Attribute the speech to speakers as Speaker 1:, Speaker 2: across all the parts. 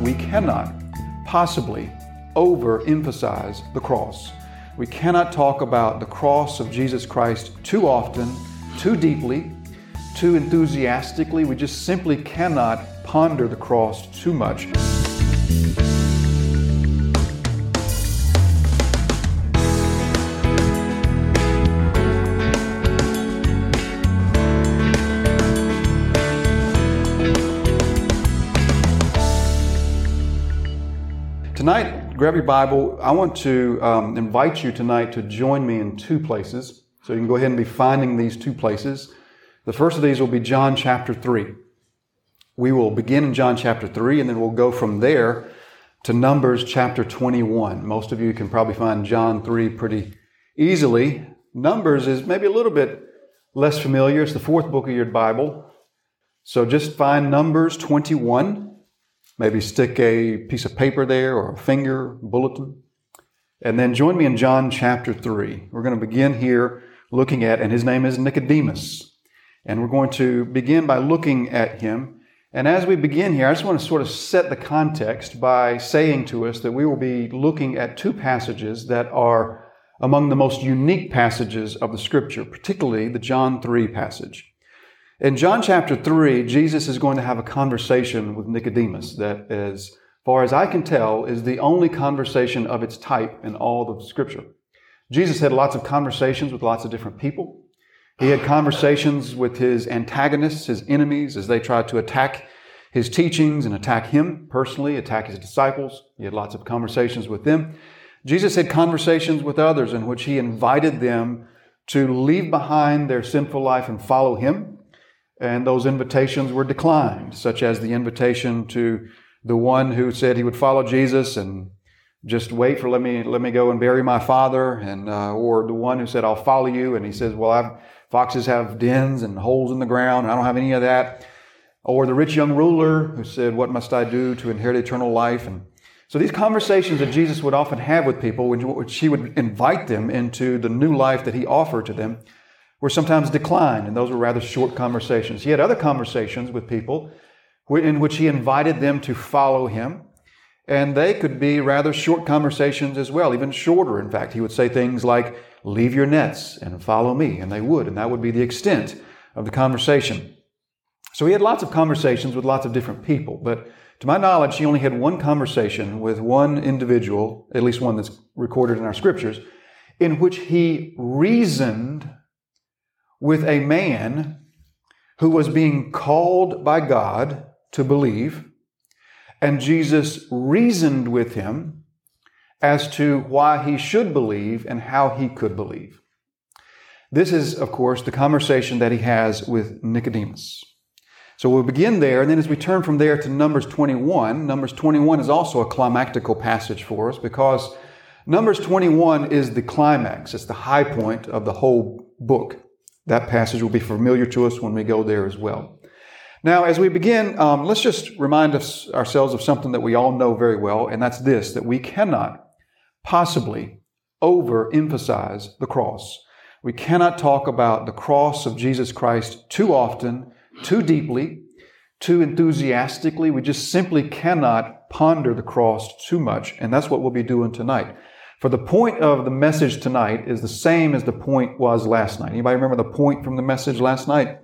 Speaker 1: we cannot possibly overemphasize the cross. We cannot talk about the cross of Jesus Christ too often, too deeply, too enthusiastically. We just simply cannot ponder the cross too much. Grab your Bible. I want to um, invite you tonight to join me in two places. So you can go ahead and be finding these two places. The first of these will be John chapter 3. We will begin in John chapter 3 and then we'll go from there to Numbers chapter 21. Most of you can probably find John 3 pretty easily. Numbers is maybe a little bit less familiar. It's the fourth book of your Bible. So just find Numbers 21 Maybe stick a piece of paper there or a finger bulletin. And then join me in John chapter 3. We're going to begin here looking at, and his name is Nicodemus. And we're going to begin by looking at him. And as we begin here, I just want to sort of set the context by saying to us that we will be looking at two passages that are among the most unique passages of the scripture, particularly the John 3 passage. In John chapter 3, Jesus is going to have a conversation with Nicodemus that, as far as I can tell, is the only conversation of its type in all of Scripture. Jesus had lots of conversations with lots of different people. He had conversations with his antagonists, his enemies, as they tried to attack his teachings and attack him personally, attack his disciples. He had lots of conversations with them. Jesus had conversations with others in which he invited them to leave behind their sinful life and follow him and those invitations were declined, such as the invitation to the one who said he would follow Jesus and just wait for let me let me go and bury my father, and uh, or the one who said I'll follow you, and he says, well, I've, foxes have dens and holes in the ground, and I don't have any of that. Or the rich young ruler who said, what must I do to inherit eternal life? And so these conversations that Jesus would often have with people, which he would invite them into the new life that he offered to them, were sometimes declined, and those were rather short conversations. He had other conversations with people in which he invited them to follow him, and they could be rather short conversations as well, even shorter. In fact, he would say things like, Leave your nets and follow me, and they would, and that would be the extent of the conversation. So he had lots of conversations with lots of different people, but to my knowledge, he only had one conversation with one individual, at least one that's recorded in our scriptures, in which he reasoned with a man who was being called by God to believe, and Jesus reasoned with him as to why he should believe and how he could believe. This is, of course, the conversation that he has with Nicodemus. So we'll begin there, and then as we turn from there to Numbers 21, Numbers 21 is also a climactical passage for us because Numbers 21 is the climax, it's the high point of the whole book. That passage will be familiar to us when we go there as well. Now, as we begin, um, let's just remind us, ourselves of something that we all know very well, and that's this that we cannot possibly overemphasize the cross. We cannot talk about the cross of Jesus Christ too often, too deeply, too enthusiastically. We just simply cannot ponder the cross too much, and that's what we'll be doing tonight. For the point of the message tonight is the same as the point was last night. Anybody remember the point from the message last night?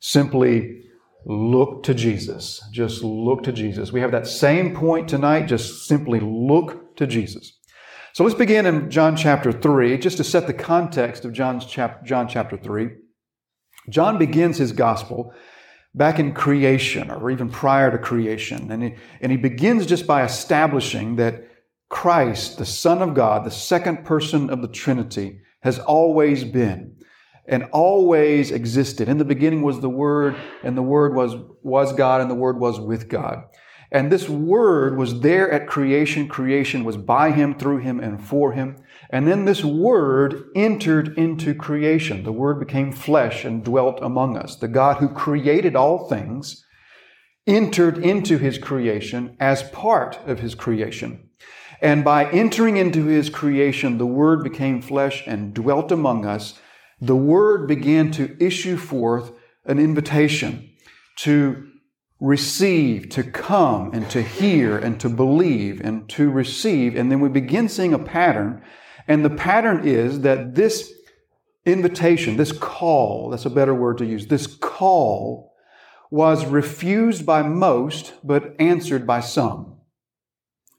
Speaker 1: Simply look to Jesus. Just look to Jesus. We have that same point tonight. Just simply look to Jesus. So let's begin in John chapter 3, just to set the context of John's chap- John chapter 3. John begins his gospel back in creation or even prior to creation. And he, and he begins just by establishing that Christ, the Son of God, the second person of the Trinity, has always been and always existed. In the beginning was the Word, and the Word was, was God, and the Word was with God. And this Word was there at creation. Creation was by Him, through Him, and for Him. And then this Word entered into creation. The Word became flesh and dwelt among us. The God who created all things entered into His creation as part of His creation. And by entering into his creation, the Word became flesh and dwelt among us. The Word began to issue forth an invitation to receive, to come, and to hear, and to believe, and to receive. And then we begin seeing a pattern. And the pattern is that this invitation, this call, that's a better word to use, this call was refused by most, but answered by some.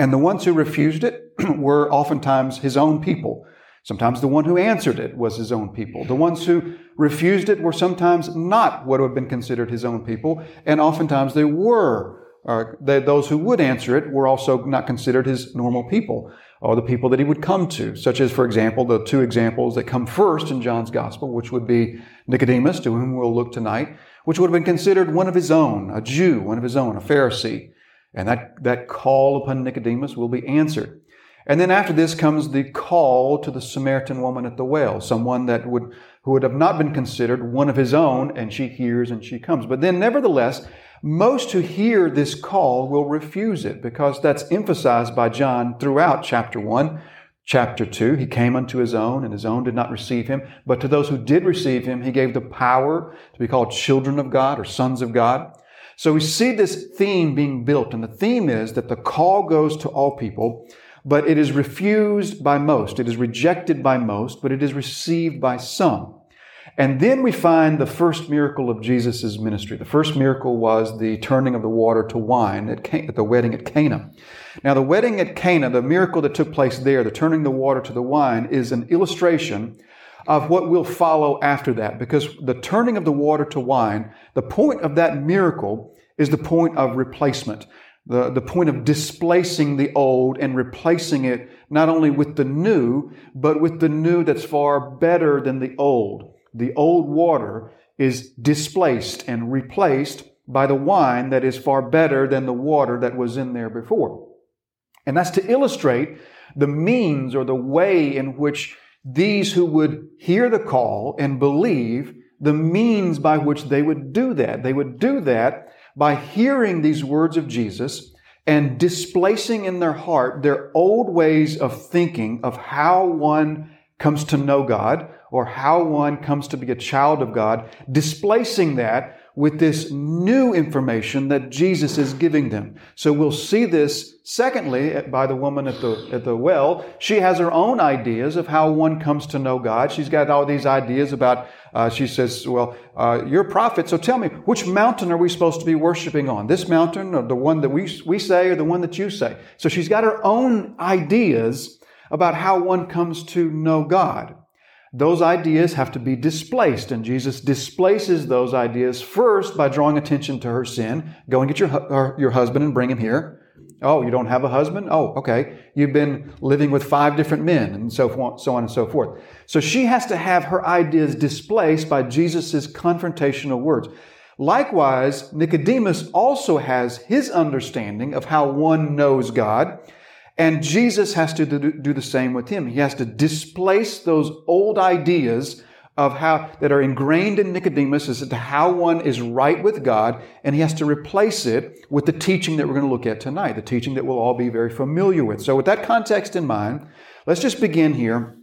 Speaker 1: And the ones who refused it were oftentimes his own people. Sometimes the one who answered it was his own people. The ones who refused it were sometimes not what would have been considered his own people, and oftentimes they were. Uh, they, those who would answer it were also not considered his normal people, or the people that he would come to, such as, for example, the two examples that come first in John's Gospel, which would be Nicodemus, to whom we'll look tonight, which would have been considered one of his own, a Jew, one of his own, a Pharisee. And that, that call upon Nicodemus will be answered. And then after this comes the call to the Samaritan woman at the well, someone that would, who would have not been considered one of his own, and she hears and she comes. But then nevertheless, most who hear this call will refuse it because that's emphasized by John throughout chapter 1. Chapter 2, he came unto his own, and his own did not receive him. But to those who did receive him, he gave the power to be called children of God or sons of God. So we see this theme being built, and the theme is that the call goes to all people, but it is refused by most. It is rejected by most, but it is received by some. And then we find the first miracle of Jesus' ministry. The first miracle was the turning of the water to wine at, at the wedding at Cana. Now, the wedding at Cana, the miracle that took place there, the turning the water to the wine, is an illustration of what will follow after that. Because the turning of the water to wine, the point of that miracle is the point of replacement the, the point of displacing the old and replacing it not only with the new, but with the new that's far better than the old. The old water is displaced and replaced by the wine that is far better than the water that was in there before. And that's to illustrate the means or the way in which these who would hear the call and believe the means by which they would do that. They would do that by hearing these words of Jesus and displacing in their heart their old ways of thinking of how one comes to know God or how one comes to be a child of God, displacing that with this new information that Jesus is giving them. So we'll see this secondly by the woman at the, at the well. She has her own ideas of how one comes to know God. She's got all these ideas about, uh, she says, well, uh, you're a prophet, so tell me, which mountain are we supposed to be worshiping on? This mountain or the one that we, we say or the one that you say? So she's got her own ideas about how one comes to know God those ideas have to be displaced. And Jesus displaces those ideas first by drawing attention to her sin. Go and get your, your husband and bring him here. Oh, you don't have a husband? Oh, okay. You've been living with five different men and so on, so on and so forth. So she has to have her ideas displaced by Jesus' confrontational words. Likewise, Nicodemus also has his understanding of how one knows God and Jesus has to do the same with him. He has to displace those old ideas of how that are ingrained in Nicodemus as to how one is right with God, and he has to replace it with the teaching that we're going to look at tonight, the teaching that we'll all be very familiar with. So, with that context in mind, let's just begin here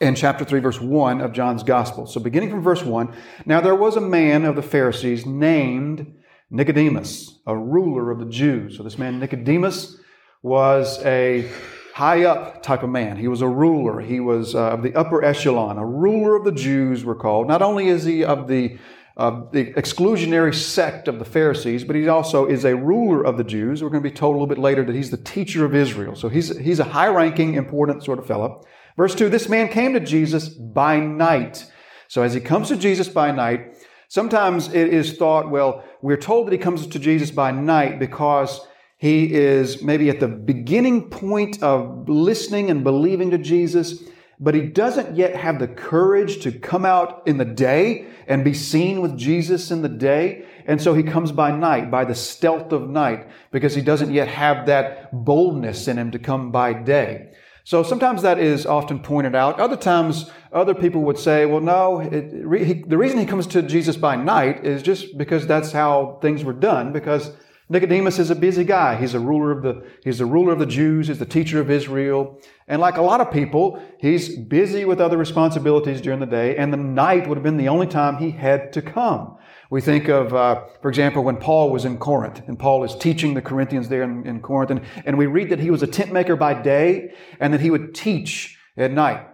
Speaker 1: in chapter 3, verse 1 of John's Gospel. So, beginning from verse 1, now there was a man of the Pharisees named Nicodemus, a ruler of the Jews. So, this man Nicodemus was a high up type of man. He was a ruler. He was uh, of the upper echelon, a ruler of the Jews, we're called. Not only is he of the uh, the exclusionary sect of the Pharisees, but he also is a ruler of the Jews. We're going to be told a little bit later that he's the teacher of Israel. So he's, he's a high ranking, important sort of fellow. Verse 2 This man came to Jesus by night. So as he comes to Jesus by night, sometimes it is thought, well, we're told that he comes to Jesus by night because he is maybe at the beginning point of listening and believing to Jesus, but he doesn't yet have the courage to come out in the day and be seen with Jesus in the day. And so he comes by night, by the stealth of night, because he doesn't yet have that boldness in him to come by day. So sometimes that is often pointed out. Other times, other people would say, well, no, it, he, the reason he comes to Jesus by night is just because that's how things were done, because Nicodemus is a busy guy. He's a ruler of the, he's the ruler of the Jews. He's the teacher of Israel. And like a lot of people, he's busy with other responsibilities during the day, and the night would have been the only time he had to come. We think of, uh, for example, when Paul was in Corinth, and Paul is teaching the Corinthians there in, in Corinth, and, and we read that he was a tent maker by day and that he would teach at night.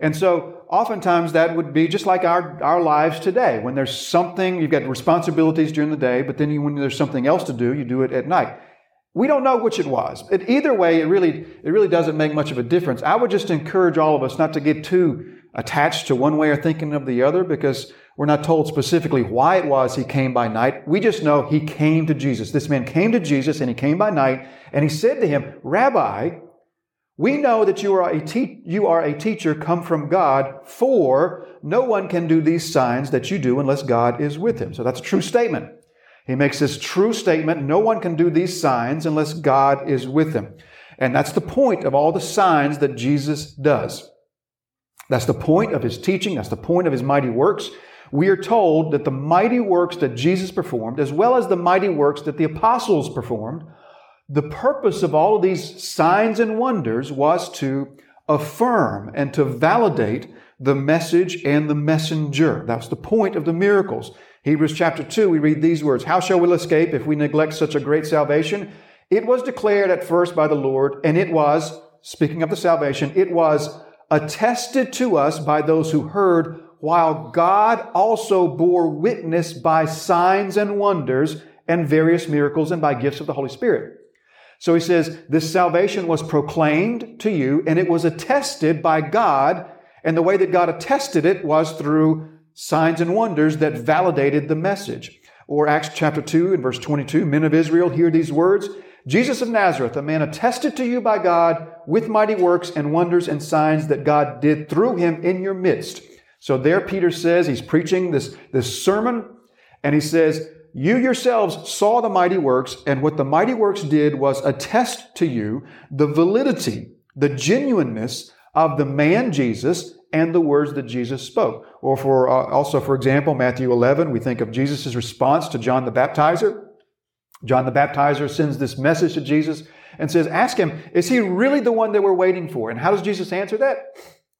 Speaker 1: And so oftentimes that would be just like our, our lives today. When there's something, you've got responsibilities during the day, but then you, when there's something else to do, you do it at night. We don't know which it was. Either way, it really, it really doesn't make much of a difference. I would just encourage all of us not to get too attached to one way or thinking of the other because we're not told specifically why it was he came by night. We just know he came to Jesus. This man came to Jesus and he came by night and he said to him, Rabbi, we know that you are a te- you are a teacher come from God, for no one can do these signs that you do unless God is with him. So that's a true statement. He makes this true statement. No one can do these signs unless God is with him. And that's the point of all the signs that Jesus does. That's the point of his teaching. That's the point of his mighty works. We are told that the mighty works that Jesus performed, as well as the mighty works that the apostles performed, the purpose of all of these signs and wonders was to affirm and to validate the message and the messenger. That's the point of the miracles. Hebrews chapter 2, we read these words How shall we escape if we neglect such a great salvation? It was declared at first by the Lord, and it was, speaking of the salvation, it was attested to us by those who heard, while God also bore witness by signs and wonders and various miracles and by gifts of the Holy Spirit. So he says, this salvation was proclaimed to you and it was attested by God. And the way that God attested it was through signs and wonders that validated the message. Or Acts chapter 2 and verse 22, men of Israel, hear these words. Jesus of Nazareth, a man attested to you by God with mighty works and wonders and signs that God did through him in your midst. So there Peter says, he's preaching this, this sermon, and he says, you yourselves saw the mighty works, and what the mighty works did was attest to you the validity, the genuineness of the man Jesus and the words that Jesus spoke. Or for uh, also, for example, Matthew 11, we think of Jesus' response to John the Baptizer. John the Baptizer sends this message to Jesus and says, Ask him, is he really the one that we're waiting for? And how does Jesus answer that?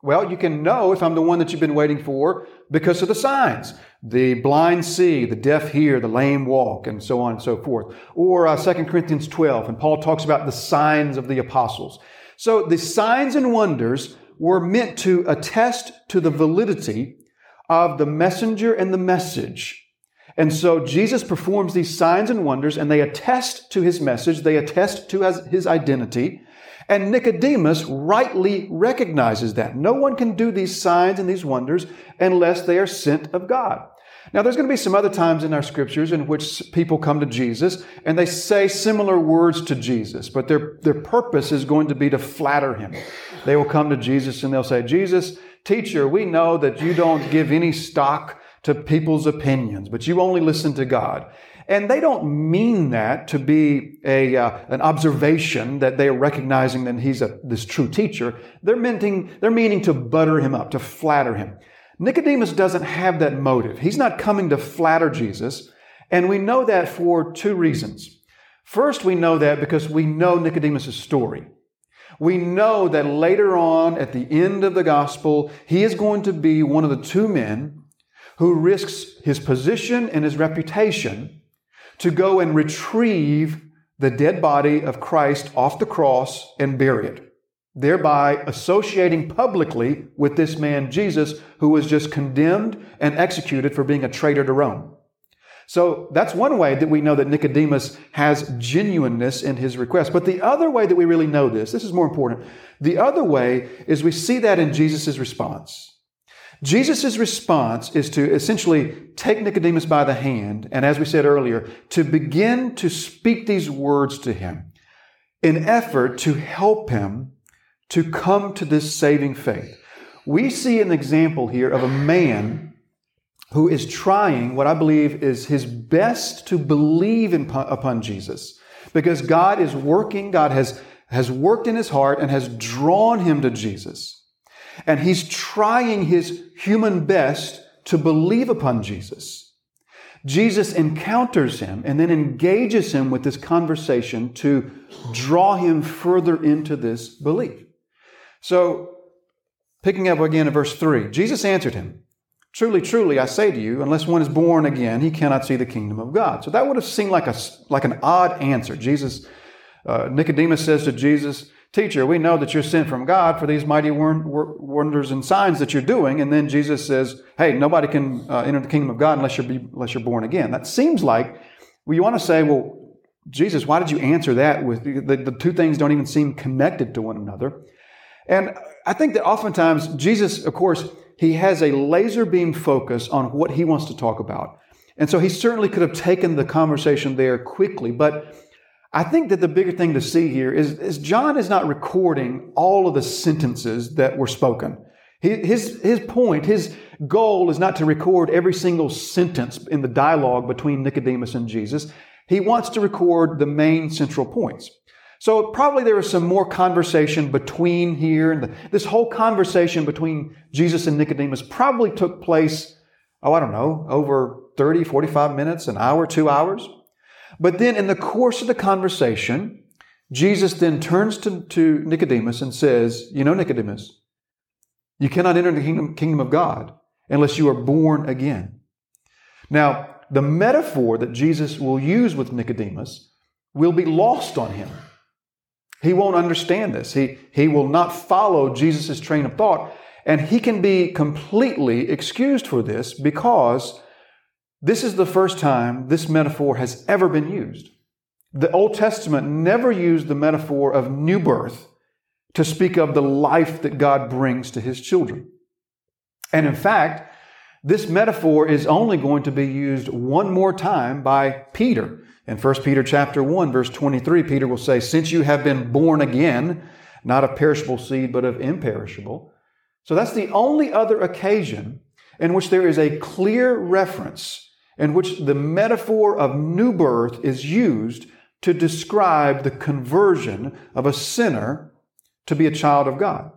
Speaker 1: Well, you can know if I'm the one that you've been waiting for because of the signs. The blind see, the deaf hear, the lame walk, and so on and so forth. Or uh, 2 Corinthians 12, and Paul talks about the signs of the apostles. So the signs and wonders were meant to attest to the validity of the messenger and the message. And so Jesus performs these signs and wonders, and they attest to his message, they attest to his identity. And Nicodemus rightly recognizes that. No one can do these signs and these wonders unless they are sent of God. Now, there's going to be some other times in our scriptures in which people come to Jesus and they say similar words to Jesus, but their, their purpose is going to be to flatter him. They will come to Jesus and they'll say, Jesus, teacher, we know that you don't give any stock to people's opinions, but you only listen to God. And they don't mean that to be a, uh, an observation that they are recognizing that he's a, this true teacher. They're meaning, they're meaning to butter him up, to flatter him. Nicodemus doesn't have that motive. He's not coming to flatter Jesus. And we know that for two reasons. First, we know that because we know Nicodemus' story. We know that later on, at the end of the gospel, he is going to be one of the two men who risks his position and his reputation to go and retrieve the dead body of Christ off the cross and bury it, thereby associating publicly with this man Jesus who was just condemned and executed for being a traitor to Rome. So that's one way that we know that Nicodemus has genuineness in his request. But the other way that we really know this, this is more important. The other way is we see that in Jesus' response. Jesus' response is to essentially take Nicodemus by the hand, and as we said earlier, to begin to speak these words to him in effort to help him to come to this saving faith. We see an example here of a man who is trying what I believe is his best to believe in, upon Jesus because God is working, God has, has worked in his heart and has drawn him to Jesus. And he's trying his human best to believe upon Jesus. Jesus encounters him and then engages him with this conversation to draw him further into this belief. So, picking up again at verse 3, Jesus answered him, Truly, truly, I say to you, unless one is born again, he cannot see the kingdom of God. So that would have seemed like a like an odd answer. Jesus, uh, Nicodemus says to Jesus, Teacher, we know that you're sent from God for these mighty wonders and signs that you're doing. And then Jesus says, Hey, nobody can uh, enter the kingdom of God unless you're, be, unless you're born again. That seems like, well, you want to say, Well, Jesus, why did you answer that with the, the two things don't even seem connected to one another? And I think that oftentimes Jesus, of course, he has a laser beam focus on what he wants to talk about. And so he certainly could have taken the conversation there quickly, but I think that the bigger thing to see here is, is John is not recording all of the sentences that were spoken. His, his point, his goal is not to record every single sentence in the dialogue between Nicodemus and Jesus. He wants to record the main central points. So probably there was some more conversation between here. And this whole conversation between Jesus and Nicodemus probably took place, oh, I don't know, over 30, 45 minutes, an hour, two hours. But then in the course of the conversation, Jesus then turns to, to Nicodemus and says, You know, Nicodemus, you cannot enter the kingdom, kingdom of God unless you are born again. Now, the metaphor that Jesus will use with Nicodemus will be lost on him. He won't understand this. He, he will not follow Jesus' train of thought, and he can be completely excused for this because this is the first time this metaphor has ever been used. The Old Testament never used the metaphor of new birth to speak of the life that God brings to his children. And in fact, this metaphor is only going to be used one more time by Peter. In 1 Peter chapter 1 verse 23, Peter will say, "Since you have been born again, not of perishable seed but of imperishable." So that's the only other occasion in which there is a clear reference in which the metaphor of new birth is used to describe the conversion of a sinner to be a child of God.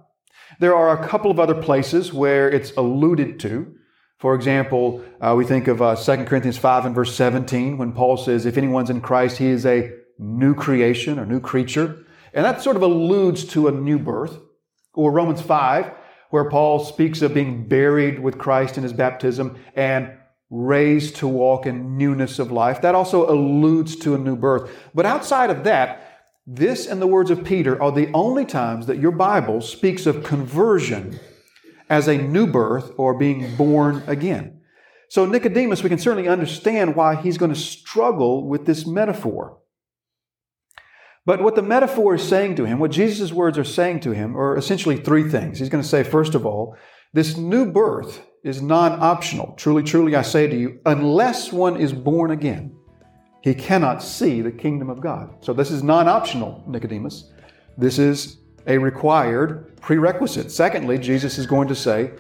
Speaker 1: There are a couple of other places where it's alluded to. For example, uh, we think of uh, 2 Corinthians 5 and verse 17 when Paul says, If anyone's in Christ, he is a new creation or new creature. And that sort of alludes to a new birth. Or Romans 5, where Paul speaks of being buried with Christ in his baptism and raised to walk in newness of life. That also alludes to a new birth. But outside of that, this and the words of Peter are the only times that your Bible speaks of conversion as a new birth or being born again. So, Nicodemus, we can certainly understand why he's going to struggle with this metaphor. But what the metaphor is saying to him, what Jesus' words are saying to him, are essentially three things. He's going to say, first of all, this new birth is non optional. Truly, truly, I say to you, unless one is born again, he cannot see the kingdom of God. So, this is non optional, Nicodemus. This is a required prerequisite. Secondly, Jesus is going to say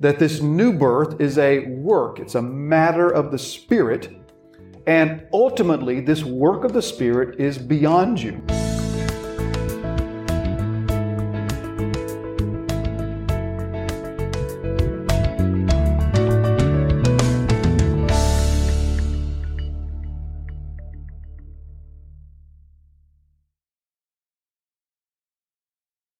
Speaker 1: that this new birth is a work, it's a matter of the Spirit, and ultimately, this work of the Spirit is beyond you.